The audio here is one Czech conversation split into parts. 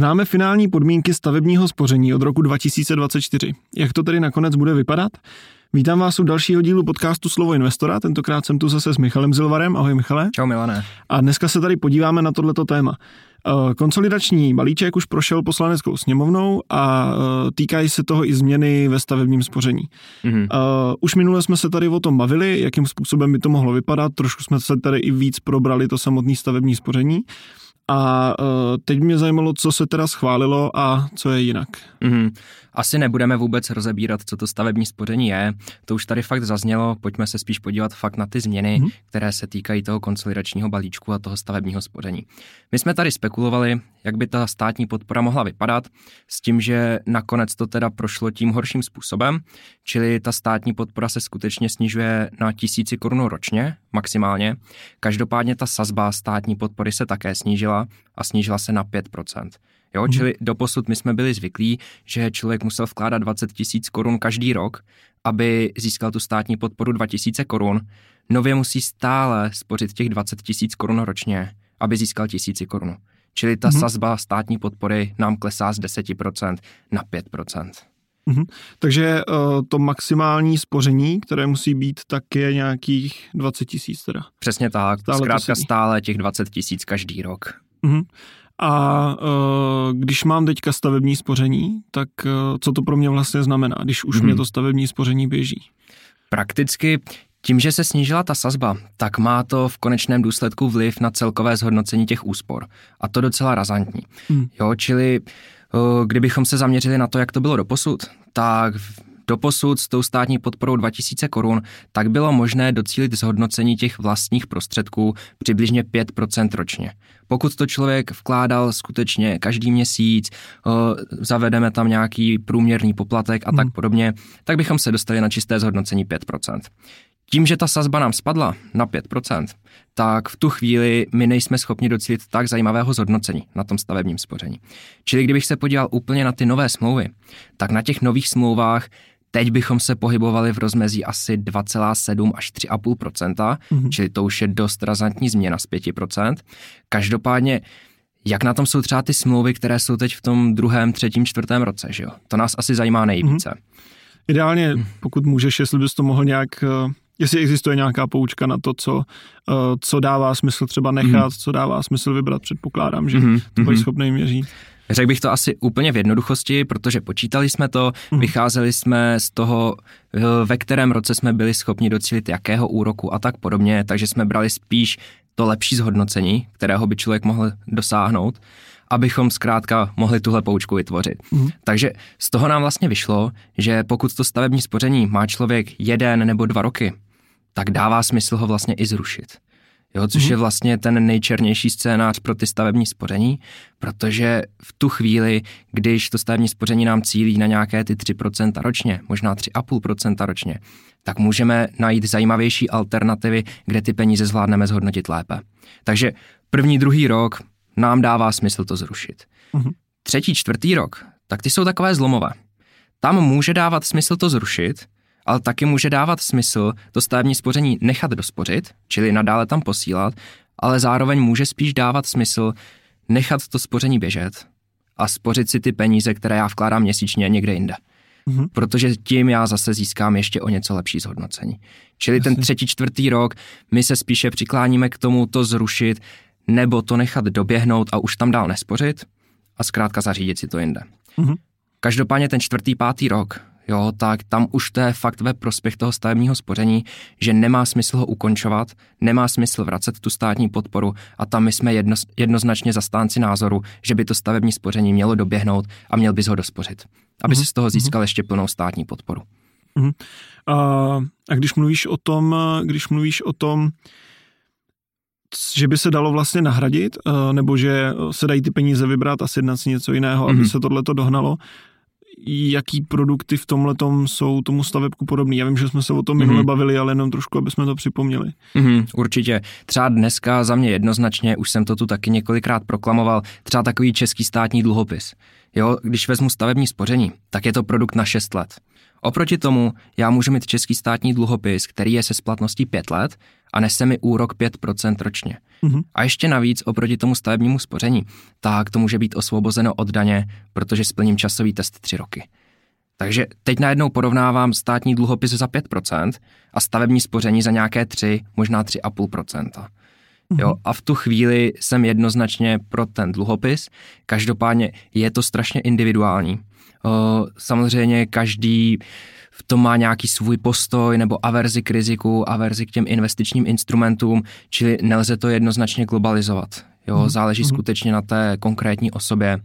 Známe finální podmínky stavebního spoření od roku 2024. Jak to tedy nakonec bude vypadat? Vítám vás u dalšího dílu podcastu Slovo investora. Tentokrát jsem tu zase s Michalem Zilvarem. Ahoj Michale. Čau Milané. A dneska se tady podíváme na tohleto téma. Eh, konsolidační balíček už prošel poslaneckou sněmovnou a eh, týkají se toho i změny ve stavebním spoření. Mm-hmm. Už minule jsme se tady o tom bavili, jakým způsobem by to mohlo vypadat, trošku jsme se tady i víc probrali to samotné stavební spoření. A uh, teď mě zajímalo, co se teda schválilo a co je jinak. Mm-hmm. Asi nebudeme vůbec rozebírat, co to stavební spoření je. To už tady fakt zaznělo, pojďme se spíš podívat fakt na ty změny, mm-hmm. které se týkají toho konsolidačního balíčku a toho stavebního spoření. My jsme tady spekulovali, jak by ta státní podpora mohla vypadat, s tím, že nakonec to teda prošlo tím horším způsobem, čili ta státní podpora se skutečně snižuje na tisíci korun ročně, maximálně. Každopádně ta sazba státní podpory se také snížila a snížila se na 5%. Jo, mm. čili doposud my jsme byli zvyklí, že člověk musel vkládat 20 tisíc korun každý rok, aby získal tu státní podporu 2000 korun. Nově musí stále spořit těch 20 tisíc korun ročně, aby získal tisíci korun. Čili ta mm. sazba státní podpory nám klesá z 10% na 5%. Mm-hmm. Takže uh, to maximální spoření, které musí být, tak je nějakých 20 tisíc teda. Přesně tak, stále zkrátka stále těch 20 tisíc každý rok. Mm-hmm. A uh, když mám teďka stavební spoření, tak uh, co to pro mě vlastně znamená, když už mm-hmm. mě to stavební spoření běží? Prakticky tím, že se snížila ta sazba, tak má to v konečném důsledku vliv na celkové zhodnocení těch úspor. A to docela razantní. Mm. Jo, čili uh, kdybychom se zaměřili na to, jak to bylo doposud, tak Doposud s tou státní podporou 2000 korun tak bylo možné docílit zhodnocení těch vlastních prostředků přibližně 5% ročně. Pokud to člověk vkládal skutečně každý měsíc, zavedeme tam nějaký průměrný poplatek a tak hmm. podobně, tak bychom se dostali na čisté zhodnocení 5%. Tím, že ta sazba nám spadla na 5%, tak v tu chvíli my nejsme schopni docílit tak zajímavého zhodnocení na tom stavebním spoření. Čili kdybych se podíval úplně na ty nové smlouvy, tak na těch nových smlouvách Teď bychom se pohybovali v rozmezí asi 2,7 až 3,5 mm-hmm. čili to už je dost razantní změna z 5% Každopádně, jak na tom jsou třeba ty smlouvy, které jsou teď v tom druhém, třetím, čtvrtém roce, že jo? To nás asi zajímá nejvíce. Mm-hmm. Ideálně, mhm. pokud můžeš, jestli bys to mohl nějak eh, jestli existuje nějaká poučka na to, co, eh, co dává smysl třeba nechat, mm. co dává smysl vybrat, předpokládám, že mm-hmm. to budeš schopný měřit. Řekl bych to asi úplně v jednoduchosti, protože počítali jsme to, mm. vycházeli jsme z toho, eh, ve kterém roce jsme byli schopni docílit jakého úroku a tak podobně, takže jsme brali spíš to lepší zhodnocení, kterého by člověk mohl dosáhnout, abychom zkrátka mohli tuhle poučku vytvořit. Mm. Takže z toho nám vlastně vyšlo, že pokud to stavební spoření má člověk jeden nebo dva roky, tak dává smysl ho vlastně i zrušit jo, což mm-hmm. je vlastně ten nejčernější scénář pro ty stavební spoření, protože v tu chvíli, když to stavební spoření nám cílí na nějaké ty 3% ročně, možná 3,5% ročně, tak můžeme najít zajímavější alternativy, kde ty peníze zvládneme zhodnotit lépe. Takže první, druhý rok nám dává smysl to zrušit. Mm-hmm. Třetí, čtvrtý rok, tak ty jsou takové zlomové. Tam může dávat smysl to zrušit, ale taky může dávat smysl to stavební spoření nechat dospořit, čili nadále tam posílat, ale zároveň může spíš dávat smysl nechat to spoření běžet a spořit si ty peníze, které já vkládám měsíčně někde jinde. Mm-hmm. Protože tím já zase získám ještě o něco lepší zhodnocení. Čili Jasně. ten třetí, čtvrtý rok my se spíše přikláníme k tomu to zrušit nebo to nechat doběhnout a už tam dál nespořit a zkrátka zařídit si to jinde. Mm-hmm. Každopádně ten čtvrtý, pátý rok jo, tak tam už to je fakt ve prospěch toho stavebního spoření, že nemá smysl ho ukončovat, nemá smysl vracet tu státní podporu a tam my jsme jedno, jednoznačně zastánci názoru, že by to stavební spoření mělo doběhnout a měl bys ho dospořit, aby mm-hmm. si z toho mhm. získal mm-hmm. ještě plnou státní podporu. Mm-hmm. A, a když mluvíš o tom, když mluvíš o tom, že by se dalo vlastně nahradit, nebo že se dají ty peníze vybrat a sjednat si něco jiného, mm-hmm. aby mhm. se tohleto dohnalo, jaký produkty v tomhle jsou tomu stavebku podobný. Já vím, že jsme se o tom mm-hmm. minule bavili, ale jenom trošku, aby jsme to připomněli. Mm-hmm, určitě. Třeba dneska za mě jednoznačně, už jsem to tu taky několikrát proklamoval, třeba takový český státní dluhopis. Jo, když vezmu stavební spoření, tak je to produkt na 6 let. Oproti tomu já můžu mít český státní dluhopis, který je se splatností 5 let a nese mi úrok 5% ročně. Mm-hmm. A ještě navíc oproti tomu stavebnímu spoření, tak to může být osvobozeno od daně, protože splním časový test 3 roky. Takže teď najednou porovnávám státní dluhopis za 5% a stavební spoření za nějaké 3, možná 3,5%. Jo, mhm. a v tu chvíli jsem jednoznačně pro ten dluhopis. Každopádně je to strašně individuální. Samozřejmě každý v tom má nějaký svůj postoj nebo averzi k riziku, averzi k těm investičním instrumentům, čili nelze to jednoznačně globalizovat. Jo, mm. záleží mm. skutečně na té konkrétní osobě,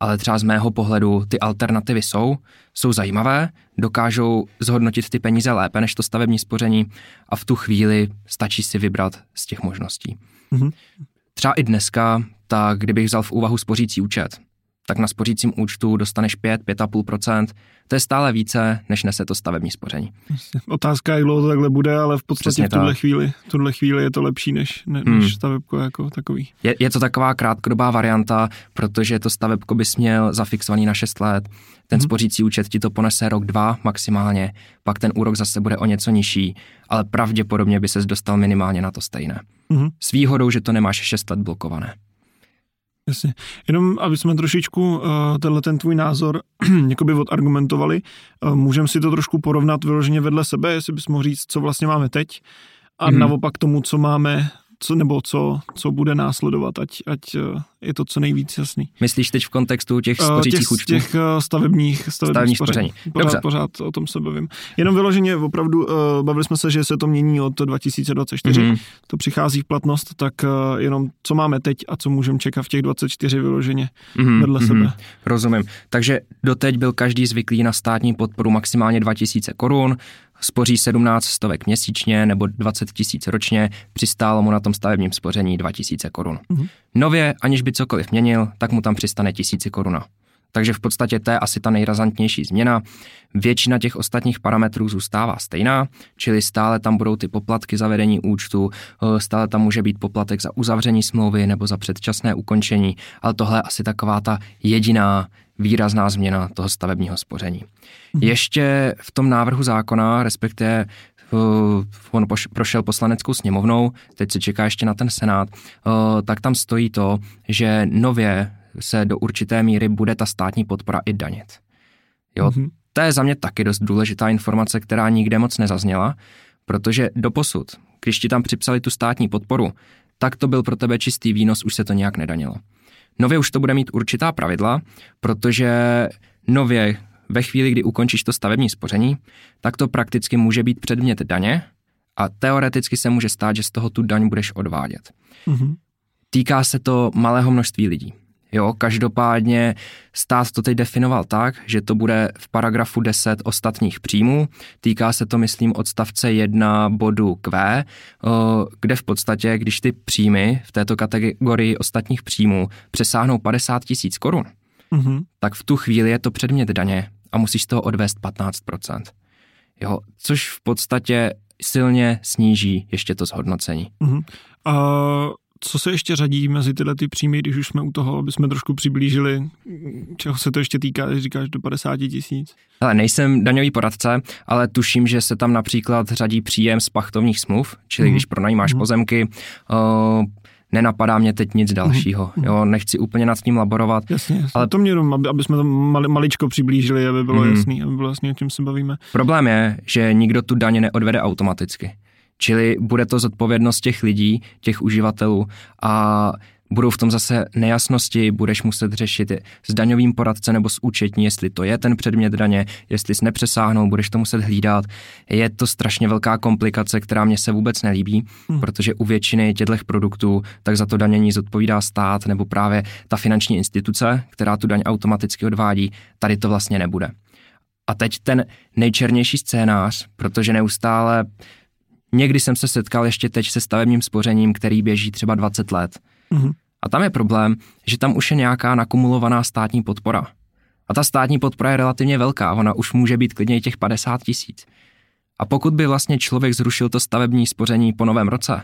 ale třeba z mého pohledu ty alternativy jsou, jsou zajímavé, dokážou zhodnotit ty peníze lépe než to stavební spoření a v tu chvíli stačí si vybrat z těch možností. Mm. Třeba i dneska, tak kdybych vzal v úvahu spořící účet, tak na spořícím účtu dostaneš 5, 5,5%. To je stále více, než nese to stavební spoření. Otázka, jak dlouho to takhle bude, ale v podstatě Přesně v tuhle tak. chvíli, v tuhle chvíli je to lepší než, ne, hmm. než stavebko jako takový. Je, je to taková krátkodobá varianta, protože to stavebko bys měl zafixovaný na 6 let. Ten hmm. spořící účet ti to ponese rok, dva maximálně, pak ten úrok zase bude o něco nižší, ale pravděpodobně by ses dostal minimálně na to stejné. Hmm. S výhodou, že to nemáš 6 let blokované. Jasně. Jenom, aby jsme trošičku uh, tenhle ten tvůj názor jakoby odargumentovali, uh, můžeme si to trošku porovnat vyloženě vedle sebe, jestli bys mohl říct, co vlastně máme teď a mm. naopak tomu, co máme co, nebo co, co bude následovat, ať, ať eh, je to co nejvíc jasný. Myslíš teď v kontextu těch eh, spořících účtů? Těch eh, stavebních, stavebních, stavebních spoření. Pořád, Dobře. pořád o tom se bavím. Jenom vyloženě opravdu, bavili jsme se, že se to mění od 2024, mm-hmm. to přichází v platnost, tak jenom co máme teď a co můžeme čekat v těch 24 vyloženě mm-hmm. vedle mm-hmm. sebe. Rozumím. Takže doteď byl každý zvyklý na státní podporu maximálně 2000 korun, spoří 17 stovek měsíčně nebo 20 tisíc ročně, přistálo mu na tom stavebním spoření 2000 korun. Mm-hmm. Nově, aniž by cokoliv měnil, tak mu tam přistane tisíci koruna. Takže v podstatě to je asi ta nejrazantnější změna. Většina těch ostatních parametrů zůstává stejná, čili stále tam budou ty poplatky za vedení účtu, eh, stále tam může být poplatek za uzavření smlouvy nebo za předčasné ukončení, ale tohle je asi taková ta jediná výrazná změna toho stavebního spoření. Mhm. Ještě v tom návrhu zákona, respektive on prošel poslaneckou sněmovnou, teď se čeká ještě na ten senát, tak tam stojí to, že nově se do určité míry bude ta státní podpora i danit. Jo, mm-hmm. to je za mě taky dost důležitá informace, která nikde moc nezazněla, protože doposud, když ti tam připsali tu státní podporu, tak to byl pro tebe čistý výnos, už se to nějak nedanilo. Nově už to bude mít určitá pravidla, protože nově ve chvíli, kdy ukončíš to stavební spoření, tak to prakticky může být předmět daně a teoreticky se může stát, že z toho tu daň budeš odvádět. Mm-hmm. Týká se to malého množství lidí. Jo, každopádně stát to teď definoval tak, že to bude v paragrafu 10 ostatních příjmů. Týká se to, myslím, odstavce 1 bodu Q, kde v podstatě, když ty příjmy v této kategorii ostatních příjmů přesáhnou 50 tisíc korun, mm-hmm. tak v tu chvíli je to předmět daně a musíš z toho odvést 15%. Jo, což v podstatě silně sníží ještě to zhodnocení. Mm-hmm. Uh co se ještě řadí mezi tyhle ty příjmy, když už jsme u toho, aby jsme trošku přiblížili, čeho se to ještě týká, když říkáš do 50 tisíc? Ale nejsem daňový poradce, ale tuším, že se tam například řadí příjem z pachtovních smluv, čili mm. když pronajímáš mm. pozemky, uh, nenapadá mě teď nic dalšího. Mm. Jo, nechci úplně nad tím laborovat. Jasně, jasně. Ale to mě jenom, aby, aby jsme to mali, maličko přiblížili, aby bylo mm. jasný, aby bylo jasný, o čem se bavíme. Problém je, že nikdo tu daně neodvede automaticky. Čili bude to zodpovědnost těch lidí, těch uživatelů a budou v tom zase nejasnosti, budeš muset řešit s daňovým poradce nebo s účetní, jestli to je ten předmět daně, jestli jsi nepřesáhnou, budeš to muset hlídat. Je to strašně velká komplikace, která mě se vůbec nelíbí, hmm. protože u většiny těchto produktů tak za to danění zodpovídá stát nebo právě ta finanční instituce, která tu daň automaticky odvádí, tady to vlastně nebude. A teď ten nejčernější scénář, protože neustále Někdy jsem se setkal ještě teď se stavebním spořením, který běží třeba 20 let. Mm-hmm. A tam je problém, že tam už je nějaká nakumulovaná státní podpora. A ta státní podpora je relativně velká, ona už může být klidně i těch 50 tisíc. A pokud by vlastně člověk zrušil to stavební spoření po novém roce,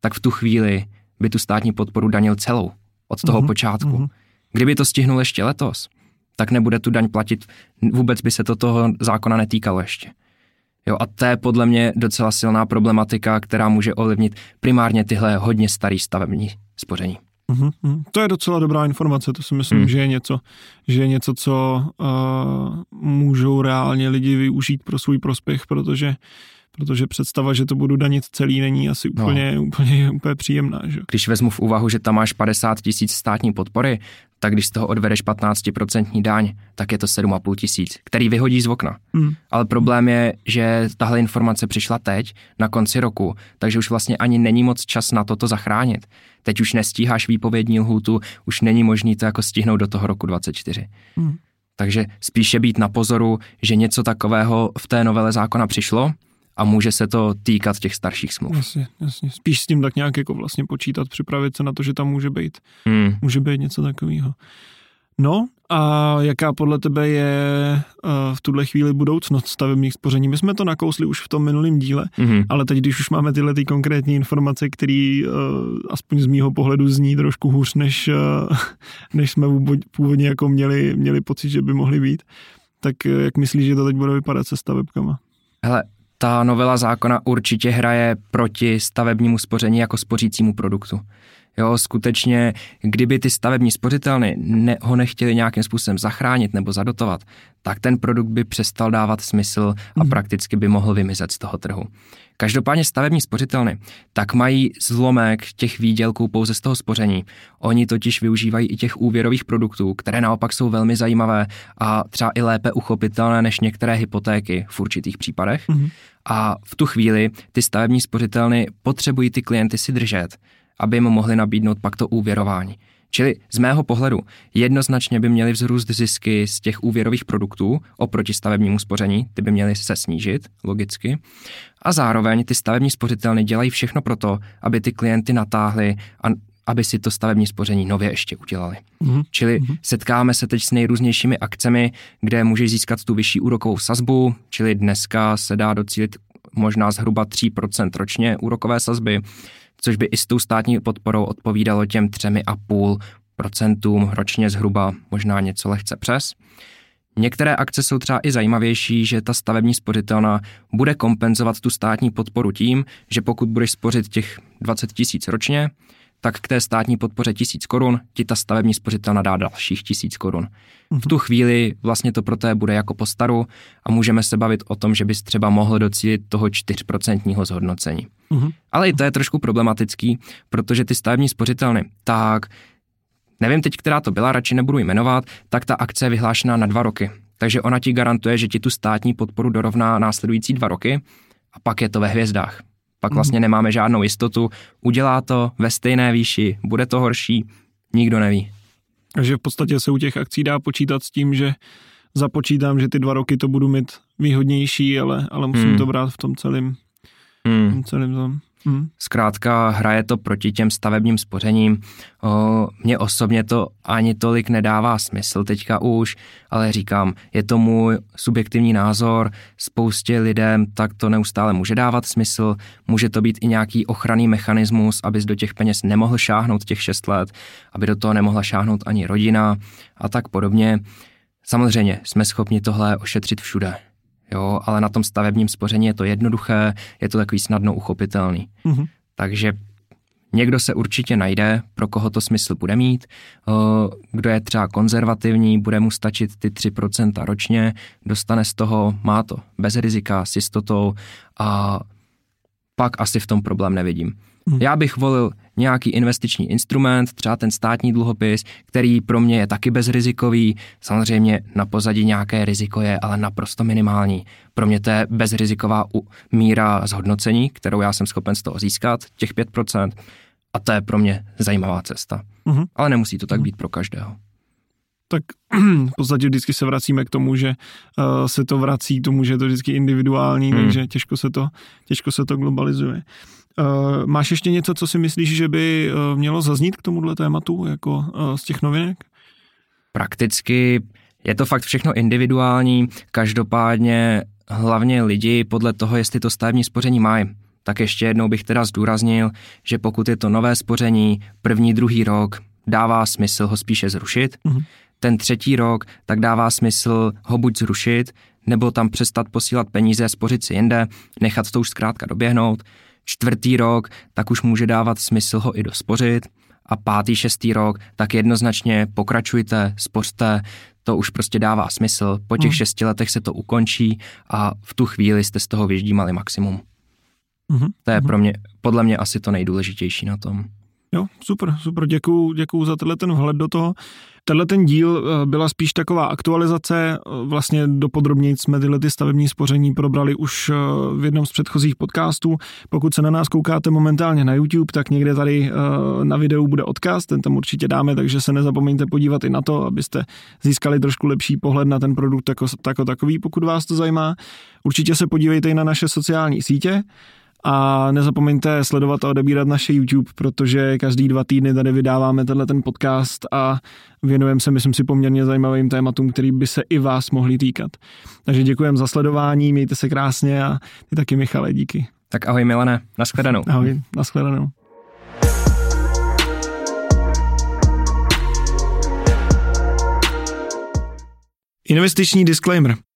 tak v tu chvíli by tu státní podporu danil celou, od toho mm-hmm. počátku. Mm-hmm. Kdyby to stihnul ještě letos, tak nebude tu daň platit, vůbec by se to toho zákona netýkalo ještě. Jo, a to je podle mě docela silná problematika, která může ovlivnit primárně tyhle hodně starý stavební spoření. Mm-hmm. To je docela dobrá informace, to si myslím, mm. že je něco, že je něco, co uh, můžou reálně lidi využít pro svůj prospěch, protože protože představa, že to budu danit celý, není asi no. úplně, no. úplně, úplně příjemná. Že? Když vezmu v úvahu, že tam máš 50 tisíc státní podpory, tak když z toho odvedeš 15% daň, tak je to 7,5 tisíc, který vyhodí z okna. Mm. Ale problém je, že tahle informace přišla teď, na konci roku, takže už vlastně ani není moc čas na to to zachránit. Teď už nestíháš výpovědní lhůtu, už není možný to jako stihnout do toho roku 24. Mm. Takže spíše být na pozoru, že něco takového v té novele zákona přišlo, a může se to týkat těch starších smluv. Jasně, jasně. Spíš s tím tak nějak jako vlastně počítat, připravit se na to, že tam může být, hmm. může být něco takového. No a jaká podle tebe je uh, v tuhle chvíli budoucnost stavebních spoření? My jsme to nakousli už v tom minulém díle, mm-hmm. ale teď, když už máme tyhle ty konkrétní informace, které uh, aspoň z mýho pohledu zní trošku hůř, než, uh, než jsme původně jako měli, měli pocit, že by mohly být, tak jak myslíš, že to teď bude vypadat se stavebkama? Hele, ta novela zákona určitě hraje proti stavebnímu spoření jako spořícímu produktu. Jo, skutečně, kdyby ty stavební spořitelny ne, ho nechtěli nějakým způsobem zachránit nebo zadotovat, tak ten produkt by přestal dávat smysl a hmm. prakticky by mohl vymizet z toho trhu. Každopádně stavební spořitelny tak mají zlomek těch výdělků pouze z toho spoření. Oni totiž využívají i těch úvěrových produktů, které naopak jsou velmi zajímavé a třeba i lépe uchopitelné než některé hypotéky v určitých případech. Mm-hmm. A v tu chvíli ty stavební spořitelny potřebují ty klienty si držet, aby jim mohli nabídnout pak to úvěrování. Čili z mého pohledu jednoznačně by měly vzrůst zisky z těch úvěrových produktů oproti stavebnímu spoření, ty by měly se snížit, logicky. A zároveň ty stavební spořitelny dělají všechno pro to, aby ty klienty natáhly a aby si to stavební spoření nově ještě udělali. Mm-hmm. Čili mm-hmm. setkáme se teď s nejrůznějšími akcemi, kde můžeš získat tu vyšší úrokovou sazbu, čili dneska se dá docílit možná zhruba 3% ročně úrokové sazby což by i s tou státní podporou odpovídalo těm 3,5% ročně zhruba, možná něco lehce přes. Některé akce jsou třeba i zajímavější, že ta stavební spořitelna bude kompenzovat tu státní podporu tím, že pokud budeš spořit těch 20 tisíc ročně, tak k té státní podpoře tisíc korun ti ta stavební spořitelna dá dalších tisíc korun. V tu chvíli vlastně to pro té bude jako po staru a můžeme se bavit o tom, že bys třeba mohl docílit toho 4% zhodnocení. Uh-huh. Ale i to je trošku problematický, protože ty stavební spořitelny, tak nevím teď, která to byla, radši nebudu jmenovat, tak ta akce je vyhlášená na dva roky. Takže ona ti garantuje, že ti tu státní podporu dorovná následující dva roky a pak je to ve hvězdách. Pak vlastně mhm. nemáme žádnou jistotu, udělá to ve stejné výši, bude to horší, nikdo neví. Takže v podstatě se u těch akcí dá počítat s tím, že započítám, že ty dva roky to budu mít výhodnější, ale, ale musím hmm. to brát v tom celém hmm. tom celém tom. Hmm. Zkrátka hraje to proti těm stavebním spořením. O, mně osobně to ani tolik nedává smysl teďka už, ale říkám, je to můj subjektivní názor, spoustě lidem tak to neustále může dávat smysl, může to být i nějaký ochranný mechanismus, abys do těch peněz nemohl šáhnout těch 6 let, aby do toho nemohla šáhnout ani rodina a tak podobně. Samozřejmě jsme schopni tohle ošetřit všude jo, ale na tom stavebním spoření je to jednoduché, je to takový snadno uchopitelný. Mm-hmm. Takže někdo se určitě najde, pro koho to smysl bude mít, kdo je třeba konzervativní, bude mu stačit ty 3% ročně, dostane z toho, má to bez rizika, s jistotou a pak asi v tom problém nevidím. Hmm. Já bych volil nějaký investiční instrument, třeba ten státní dluhopis, který pro mě je taky bezrizikový. Samozřejmě na pozadí nějaké riziko je, ale naprosto minimální. Pro mě to je bezriziková míra zhodnocení, kterou já jsem schopen z toho získat, těch 5%. A to je pro mě zajímavá cesta. Hmm. Ale nemusí to tak hmm. být pro každého tak v podstatě vždycky se vracíme k tomu, že uh, se to vrací tomu, že je to vždycky individuální, hmm. takže těžko se to, těžko se to globalizuje. Uh, máš ještě něco, co si myslíš, že by uh, mělo zaznít k tomuhle tématu, jako uh, z těch novinek? Prakticky je to fakt všechno individuální, každopádně hlavně lidi podle toho, jestli to stavební spoření mají. Tak ještě jednou bych teda zdůraznil, že pokud je to nové spoření, první, druhý rok, dává smysl ho spíše zrušit. Mm-hmm ten třetí rok, tak dává smysl ho buď zrušit, nebo tam přestat posílat peníze, spořit si jinde, nechat to už zkrátka doběhnout. Čtvrtý rok, tak už může dávat smysl ho i dospořit. A pátý, šestý rok, tak jednoznačně pokračujte, spořte, to už prostě dává smysl. Po těch hmm. šesti letech se to ukončí a v tu chvíli jste z toho vyždímali maximum. Hmm. To je mhm. pro mě, podle mě asi to nejdůležitější na tom. Jo, super, super, děkuju, děkuju za tenhle ten vhled do toho. Tenhle ten díl eh, byla spíš taková aktualizace, eh, vlastně dopodrobněji jsme tyhle ty stavební spoření probrali už eh, v jednom z předchozích podcastů. Pokud se na nás koukáte momentálně na YouTube, tak někde tady na videu bude odkaz, ten tam určitě dáme, takže se nezapomeňte podívat i na to, abyste získali trošku lepší pohled na ten produkt jako, jako takový, pokud vás to zajímá. Určitě se podívejte i na naše sociální sítě, a nezapomeňte sledovat a odebírat naše YouTube, protože každý dva týdny tady vydáváme tenhle ten podcast a věnujeme se, myslím si, poměrně zajímavým tématům, který by se i vás mohli týkat. Takže děkujeme za sledování, mějte se krásně a ty taky Michale, díky. Tak ahoj Milane, nashledanou. Ahoj, nashledanou. Investiční disclaimer.